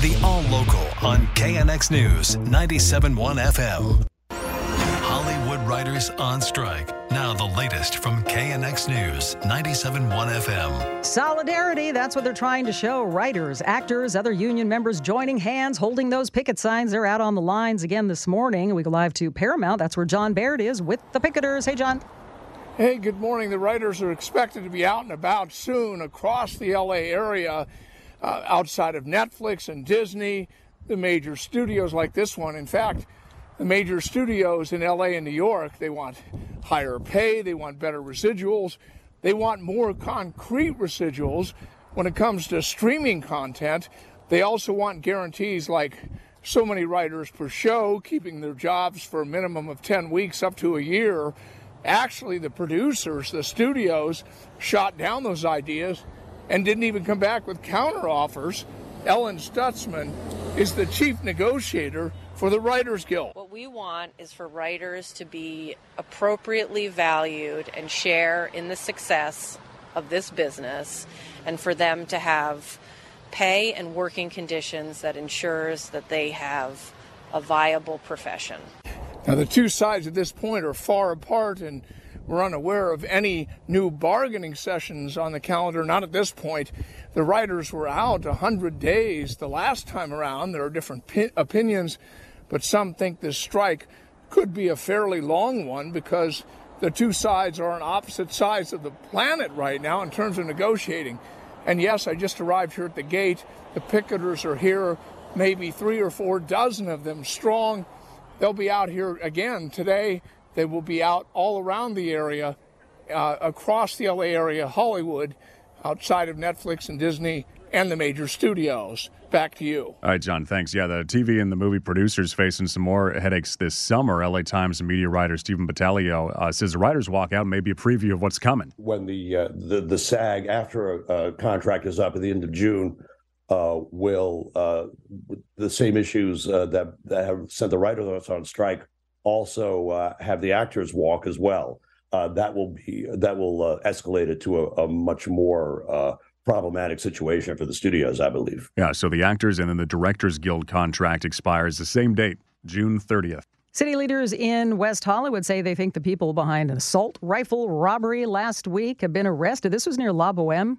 The All Local on KNX News 97.1 FM. Hollywood writers on strike. Now the latest from KNX News 97.1 FM. Solidarity, that's what they're trying to show. Writers, actors, other union members joining hands, holding those picket signs. They're out on the lines again this morning. We go live to Paramount. That's where John Baird is with the picketers. Hey, John. Hey, good morning. The writers are expected to be out and about soon across the LA area uh, outside of Netflix and Disney, the major studios like this one. In fact, the major studios in LA and New York, they want higher pay, they want better residuals, they want more concrete residuals when it comes to streaming content. They also want guarantees like so many writers per show, keeping their jobs for a minimum of 10 weeks up to a year. Actually, the producers, the studios, shot down those ideas and didn't even come back with counteroffers. Ellen Stutzman is the chief negotiator for the Writers Guild. What we want is for writers to be appropriately valued and share in the success of this business and for them to have pay and working conditions that ensures that they have a viable profession. Now the two sides at this point are far apart and we're unaware of any new bargaining sessions on the calendar, not at this point. The writers were out 100 days the last time around. There are different pi- opinions, but some think this strike could be a fairly long one because the two sides are on opposite sides of the planet right now in terms of negotiating. And yes, I just arrived here at the gate. The picketers are here, maybe three or four dozen of them strong. They'll be out here again today they will be out all around the area, uh, across the LA area, Hollywood, outside of Netflix and Disney and the major studios. Back to you. All right, John, thanks. Yeah, the TV and the movie producers facing some more headaches this summer. LA Times and media writer Stephen Battaglio uh, says the writers walk out may be a preview of what's coming. When the uh, the, the SAG-AFTRA, a, contract is up at the end of June, uh, will uh, the same issues uh, that, that have sent the writers on strike also uh, have the actors walk as well. Uh, that will be that will uh, escalate it to a, a much more uh, problematic situation for the studios, I believe. Yeah. So the actors and then the Directors Guild contract expires the same date, June 30th. City leaders in West Hollywood say they think the people behind an assault rifle robbery last week have been arrested. This was near La Boheme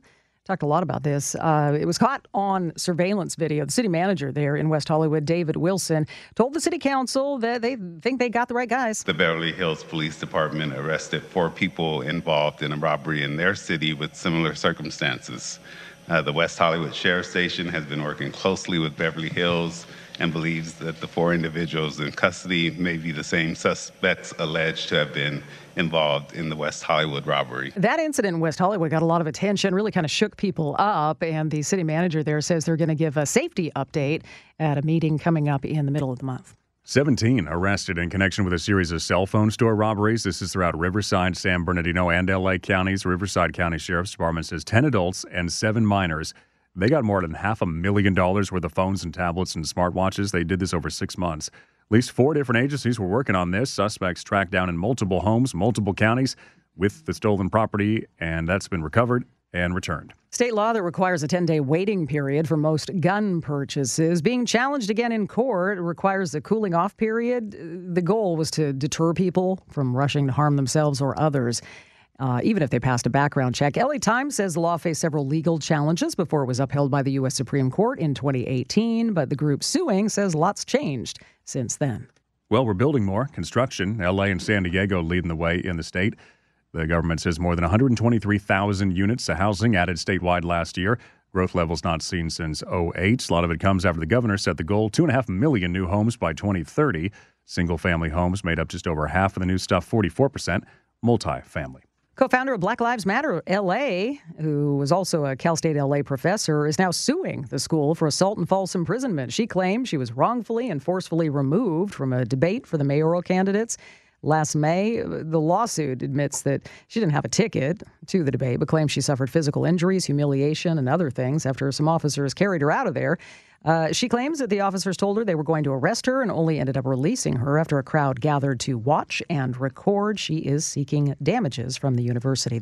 talked a lot about this. Uh, it was caught on surveillance video. The city manager there in West Hollywood, David Wilson, told the city council that they think they got the right guys. The Beverly Hills Police Department arrested four people involved in a robbery in their city with similar circumstances. Uh, the West Hollywood Sheriff Station has been working closely with Beverly Hills and believes that the four individuals in custody may be the same suspects alleged to have been involved in the West Hollywood robbery. That incident in West Hollywood got a lot of attention, really kind of shook people up. And the city manager there says they're going to give a safety update at a meeting coming up in the middle of the month. 17 arrested in connection with a series of cell phone store robberies. This is throughout Riverside, San Bernardino, and LA counties. Riverside County Sheriff's Department says 10 adults and seven minors they got more than half a million dollars worth of phones and tablets and smartwatches. They did this over six months. At least four different agencies were working on this. Suspects tracked down in multiple homes, multiple counties with the stolen property, and that's been recovered and returned. State law that requires a 10 day waiting period for most gun purchases being challenged again in court. Requires a cooling off period. The goal was to deter people from rushing to harm themselves or others uh, even if they passed a background check. LA Times says the law faced several legal challenges before it was upheld by the U.S. Supreme Court in 2018, but the group suing says lots changed since then. Well, we're building more. Construction, LA and San Diego leading the way in the state. The government says more than 123,000 units of housing added statewide last year. Growth levels not seen since 08. A lot of it comes after the governor set the goal 2.5 million new homes by 2030. Single family homes made up just over half of the new stuff, 44% multifamily. Co founder of Black Lives Matter LA, who was also a Cal State LA professor, is now suing the school for assault and false imprisonment. She claims she was wrongfully and forcefully removed from a debate for the mayoral candidates. Last May, the lawsuit admits that she didn't have a ticket to the debate, but claims she suffered physical injuries, humiliation, and other things after some officers carried her out of there. Uh, she claims that the officers told her they were going to arrest her and only ended up releasing her after a crowd gathered to watch and record. She is seeking damages from the university.